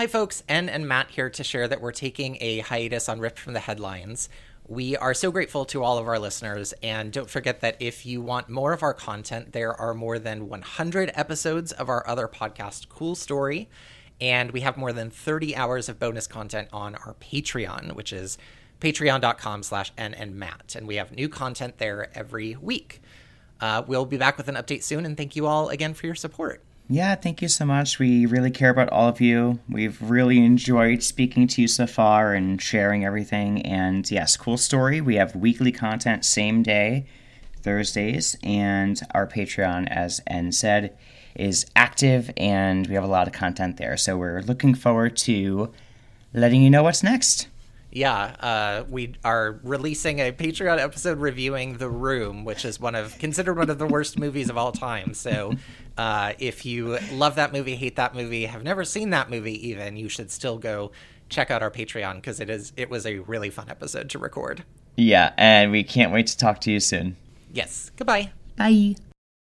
Hi, folks. En and Matt here to share that we're taking a hiatus on Ripped from the Headlines. We are so grateful to all of our listeners, and don't forget that if you want more of our content, there are more than 100 episodes of our other podcast, Cool Story, and we have more than 30 hours of bonus content on our Patreon, which is patreon.com slash n and matt and we have new content there every week uh, we'll be back with an update soon and thank you all again for your support yeah, thank you so much. We really care about all of you. We've really enjoyed speaking to you so far and sharing everything. And yes, cool story. We have weekly content, same day, Thursdays, and our Patreon, as N said, is active and we have a lot of content there. So we're looking forward to letting you know what's next. Yeah, uh, we are releasing a Patreon episode reviewing The Room, which is one of considered one of the worst movies of all time. So, uh, if you love that movie, hate that movie, have never seen that movie, even, you should still go check out our Patreon because it is it was a really fun episode to record. Yeah, and we can't wait to talk to you soon. Yes. Goodbye. Bye.